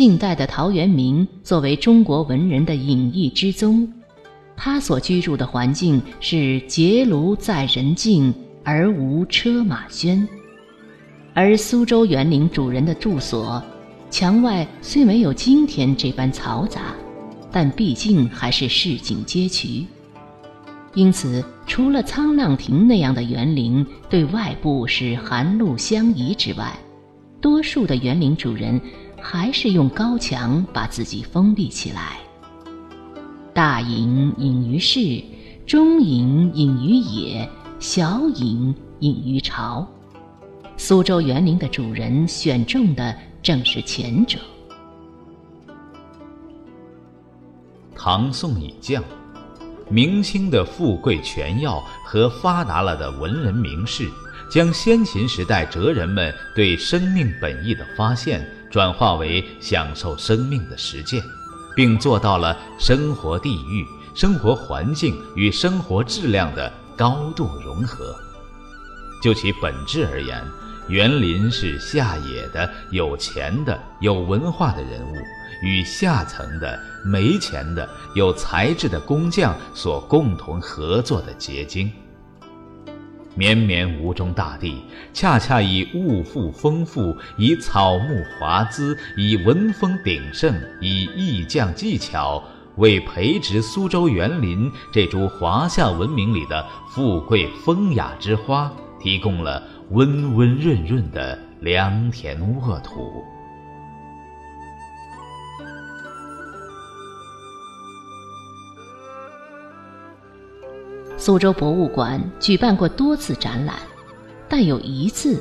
近代的陶渊明作为中国文人的隐逸之宗，他所居住的环境是结庐在人境，而无车马喧。而苏州园林主人的住所，墙外虽没有今天这般嘈杂，但毕竟还是市井街区。因此，除了沧浪亭那样的园林对外部是寒露相宜之外，多数的园林主人还是用高墙把自己封闭起来。大隐隐于市，中隐隐于野，小隐隐于朝。苏州园林的主人选中的正是前者。唐宋以降，明清的富贵权要和发达了的文人名士，将先秦时代哲人们对生命本意的发现，转化为享受生命的实践，并做到了生活地域、生活环境与生活质量的高度融合。就其本质而言，园林是下野的有钱的有文化的人物与下层的没钱的有才智的工匠所共同合作的结晶。绵绵吴中大地，恰恰以物富丰富，以草木华滋，以文风鼎盛，以艺匠技巧，为培植苏州园林这株华夏文明里的富贵风雅之花提供了。温温润润的良田沃土。苏州博物馆举办过多次展览，但有一次，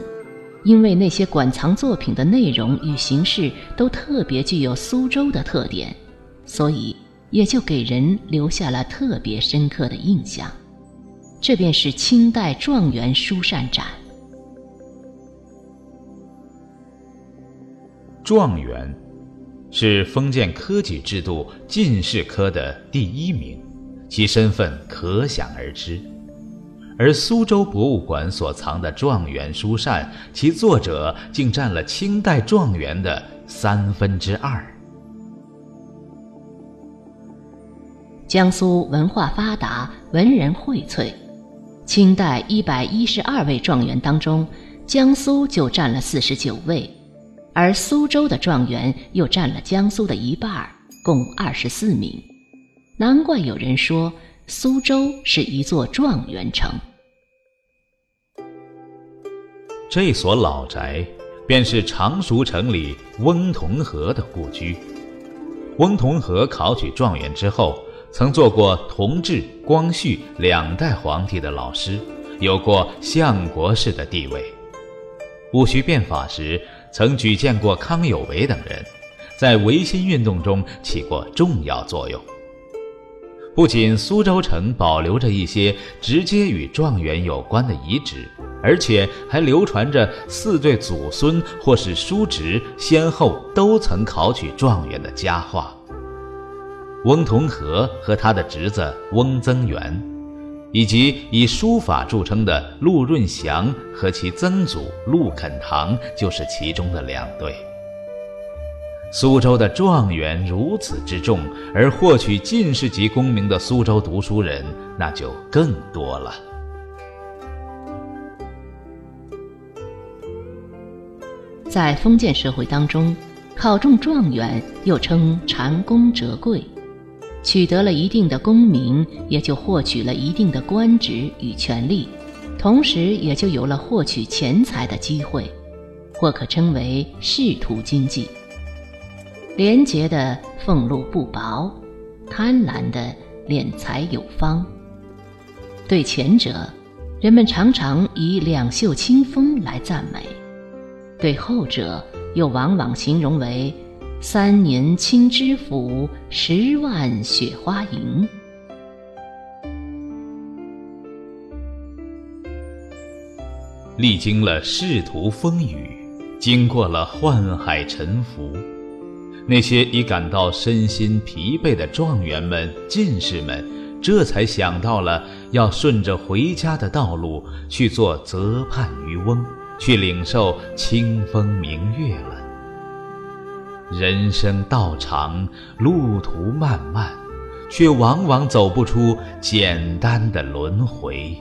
因为那些馆藏作品的内容与形式都特别具有苏州的特点，所以也就给人留下了特别深刻的印象。这便是清代状元书扇展。状元是封建科举制度进士科的第一名，其身份可想而知。而苏州博物馆所藏的状元书扇，其作者竟占了清代状元的三分之二。江苏文化发达，文人荟萃，清代一百一十二位状元当中，江苏就占了四十九位。而苏州的状元又占了江苏的一半，共二十四名。难怪有人说苏州是一座状元城。这所老宅，便是常熟城里翁同龢的故居。翁同龢考取状元之后，曾做过同治、光绪两代皇帝的老师，有过相国式的地位。戊戌变法时。曾举荐过康有为等人，在维新运动中起过重要作用。不仅苏州城保留着一些直接与状元有关的遗址，而且还流传着四对祖孙或是叔侄先后都曾考取状元的佳话。翁同龢和他的侄子翁增元。以及以书法著称的陆润祥和其曾祖陆肯堂，就是其中的两对。苏州的状元如此之众，而获取进士级功名的苏州读书人那就更多了。在封建社会当中，考中状元又称蟾宫折桂。取得了一定的功名，也就获取了一定的官职与权力，同时也就有了获取钱财的机会，或可称为仕途经济。廉洁的俸禄不薄，贪婪的敛财有方。对前者，人们常常以两袖清风来赞美；对后者，又往往形容为。三年清知府，十万雪花银。历经了仕途风雨，经过了宦海沉浮，那些已感到身心疲惫的状元们、进士们，这才想到了要顺着回家的道路去做泽畔渔翁，去领受清风明月了。人生道长，路途漫漫，却往往走不出简单的轮回。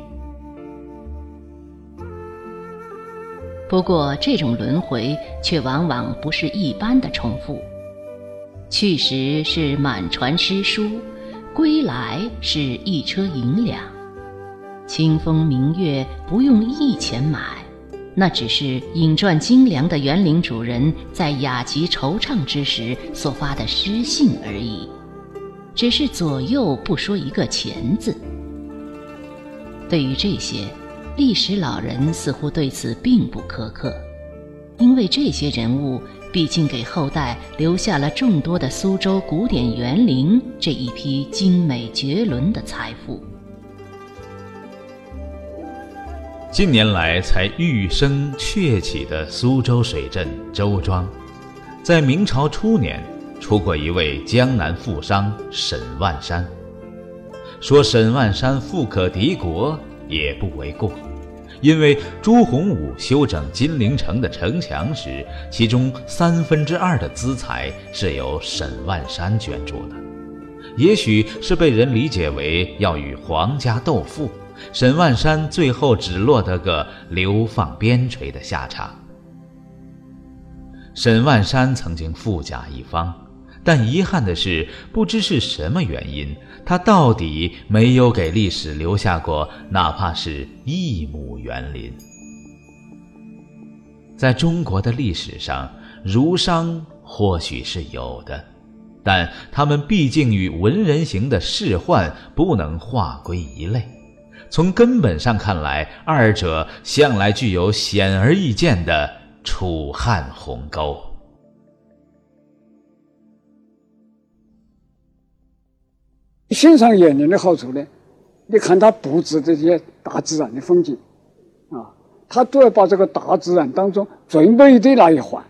不过，这种轮回却往往不是一般的重复。去时是满船诗书，归来是一车银两。清风明月不用一钱买。那只是饮馔精良的园林主人在雅集惆怅之时所发的诗信而已，只是左右不说一个钱字。对于这些，历史老人似乎对此并不苛刻，因为这些人物毕竟给后代留下了众多的苏州古典园林这一批精美绝伦的财富。近年来才愈生鹊起的苏州水镇周庄，在明朝初年出过一位江南富商沈万山。说沈万山富可敌国也不为过，因为朱洪武修整金陵城的城墙时，其中三分之二的资财是由沈万山捐助的。也许是被人理解为要与皇家斗富。沈万山最后只落得个流放边陲的下场。沈万山曾经富甲一方，但遗憾的是，不知是什么原因，他到底没有给历史留下过哪怕是一亩园林。在中国的历史上，儒商或许是有的，但他们毕竟与文人型的仕宦不能划归一类。从根本上看来，二者向来具有显而易见的楚汉鸿沟。欣赏园林的好处呢？你看它布置这些大自然的风景，啊，它都要把这个大自然当中最美的那一环，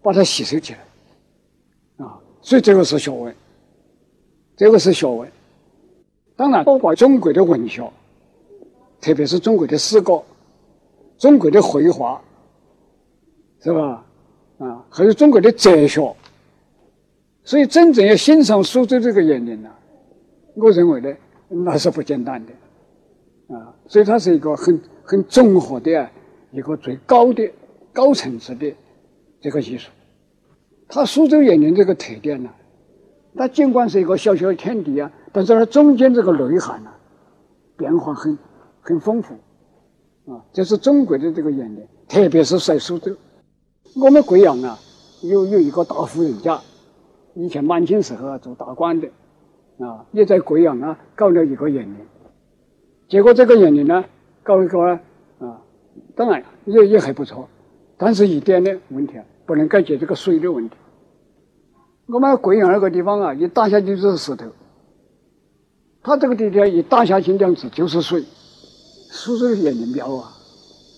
把它吸收起来，啊，所以这个是学问，这个是学问。当然，包括中国的文学，特别是中国的诗歌、中国的绘画，是吧？啊，还有中国的哲学。所以，真正要欣赏苏州这个园林呢，我认为呢，那是不简单的，啊，所以它是一个很很综合的一个最高的高层次的这个艺术。它苏州园林这个特点呢，它尽管是一个小小的天地啊。但是它中间这个内涵呢，变化很很丰富，啊，这是中国的这个园林，特别是在苏州。我们贵阳啊，有有一个大户人家，以前满清时候做大官的，啊，也在贵阳啊搞了一个园林。结果这个园林呢，搞一搞啊，当然也也还不错，但是一点呢问题啊，不能解决这个水的问题。我们贵阳那个地方啊，一打下去就是石头。它这个地点一打下去两次就是水，苏州园林庙啊，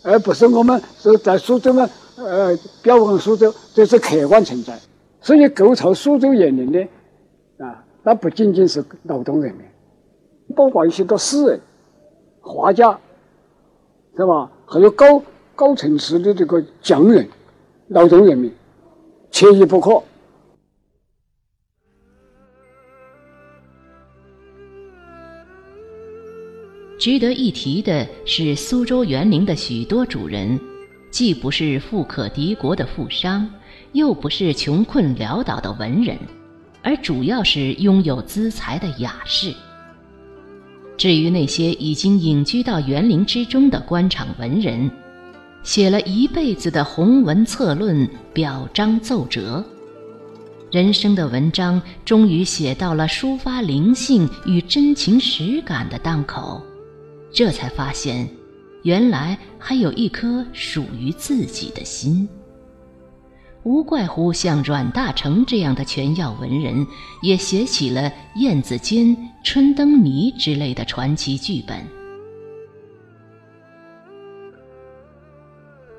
而不是我们是在苏州嘛，呃，标榜苏州，这是客观存在。所以构造苏州园林的啊，那不仅仅是劳动人民，包括一些个诗人、画家，是吧？还有高高层次的这个匠人、劳动人民，缺一不可。值得一提的是，苏州园林的许多主人，既不是富可敌国的富商，又不是穷困潦倒的文人，而主要是拥有资财的雅士。至于那些已经隐居到园林之中的官场文人，写了一辈子的鸿文策论、表彰奏折，人生的文章终于写到了抒发灵性与真情实感的当口。这才发现，原来还有一颗属于自己的心。无怪乎像阮大铖这样的权要文人，也写起了《燕子坚》《春灯谜》之类的传奇剧本。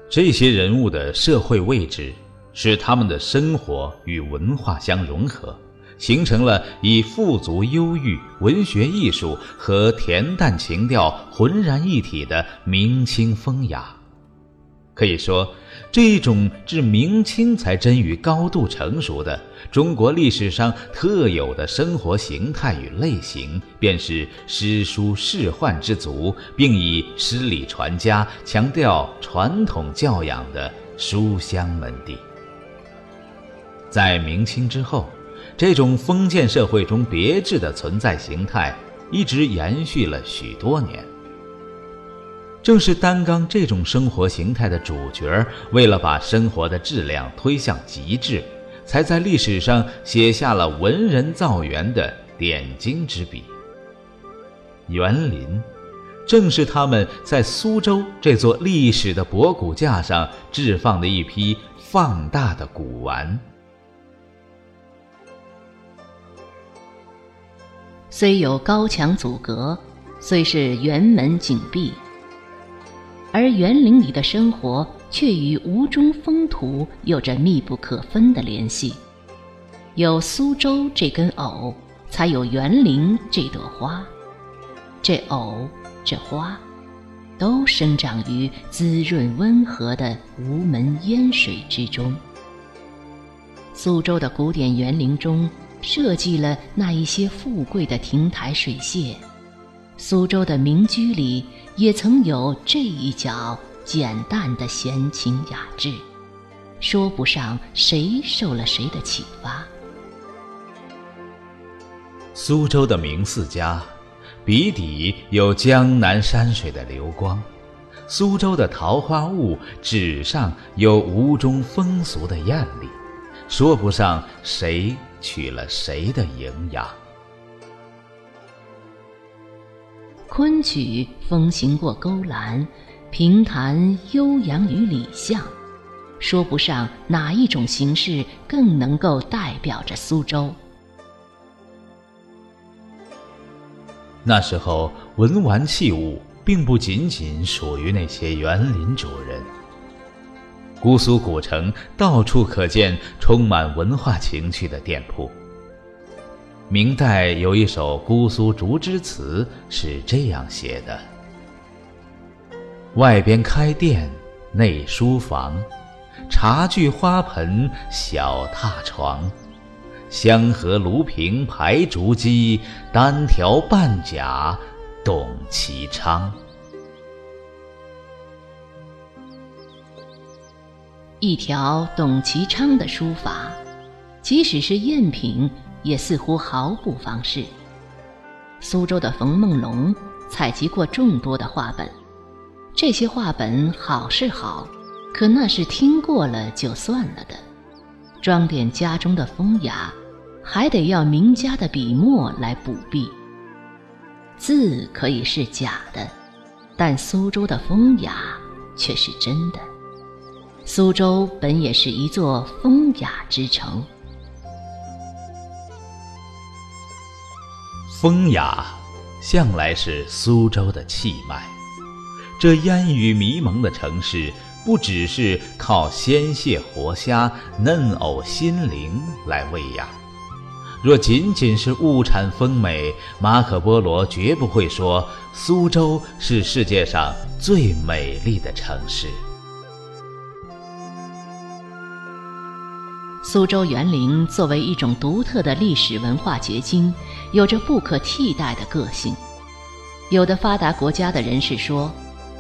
这些人物的社会位置，使他们的生活与文化相融合。形成了以富足忧郁、文学艺术和恬淡情调浑然一体的明清风雅。可以说，这种至明清才臻于高度成熟的中国历史上特有的生活形态与类型，便是诗书仕宦之族，并以诗礼传家、强调传统教养的书香门第。在明清之后，这种封建社会中别致的存在形态，一直延续了许多年。正是担纲这种生活形态的主角，为了把生活的质量推向极致，才在历史上写下了文人造园的点睛之笔。园林，正是他们在苏州这座历史的博古架上置放的一批放大的古玩。虽有高墙阻隔，虽是园门紧闭。而园林里的生活却与吴中风土有着密不可分的联系，有苏州这根藕，才有园林这朵花。这藕，这花，都生长于滋润温和的吴门烟水之中。苏州的古典园林中设计了那一些富贵的亭台水榭，苏州的民居里。也曾有这一角简淡的闲情雅致，说不上谁受了谁的启发。苏州的名四家，笔底有江南山水的流光；苏州的桃花坞，纸上有吴中风俗的艳丽，说不上谁取了谁的营养。昆曲风行过勾栏，评弹悠扬于里巷，说不上哪一种形式更能够代表着苏州。那时候，文玩器物并不仅仅属于那些园林主人。姑苏古城到处可见充满文化情趣的店铺。明代有一首《姑苏竹枝词》是这样写的：“外边开店，内书房，茶具花盆小榻床，香荷炉瓶排竹机，单条半甲董其昌。”一条董其昌的书法，即使是赝品。也似乎毫不妨事。苏州的冯梦龙采集过众多的画本，这些画本好是好，可那是听过了就算了的。装点家中的风雅，还得要名家的笔墨来补壁。字可以是假的，但苏州的风雅却是真的。苏州本也是一座风雅之城。风雅，向来是苏州的气脉。这烟雨迷蒙的城市，不只是靠鲜蟹活虾、嫩藕心灵来喂养。若仅仅是物产丰美，马可波罗绝不会说苏州是世界上最美丽的城市。苏州园林作为一种独特的历史文化结晶。有着不可替代的个性。有的发达国家的人士说：“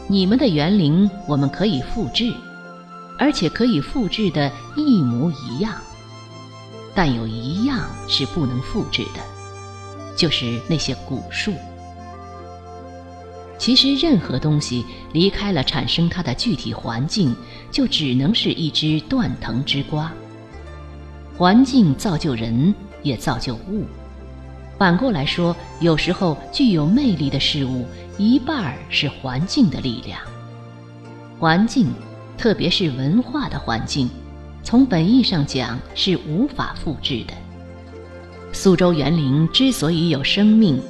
你们的园林我们可以复制，而且可以复制的一模一样。但有一样是不能复制的，就是那些古树。其实，任何东西离开了产生它的具体环境，就只能是一只断藤之瓜。环境造就人，也造就物。”反过来说，有时候具有魅力的事物，一半儿是环境的力量。环境，特别是文化的环境，从本意上讲是无法复制的。苏州园林之所以有生命，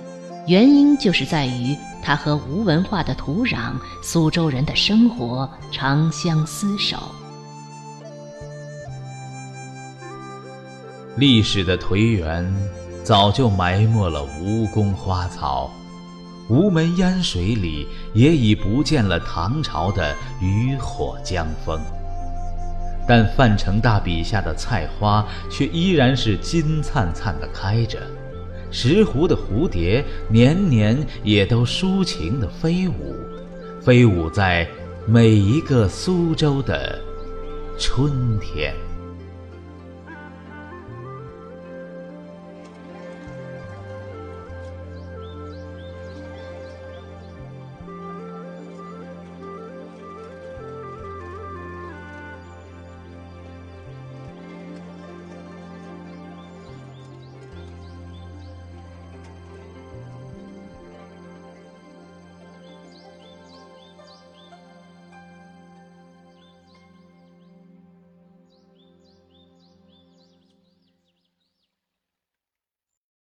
原因就是在于它和无文化的土壤、苏州人的生活长相厮守。历史的颓垣。早就埋没了蜈蚣花草，吴门烟水里也已不见了唐朝的渔火江风。但范成大笔下的菜花却依然是金灿灿地开着，石湖的蝴蝶年年也都抒情地飞舞，飞舞在每一个苏州的春天。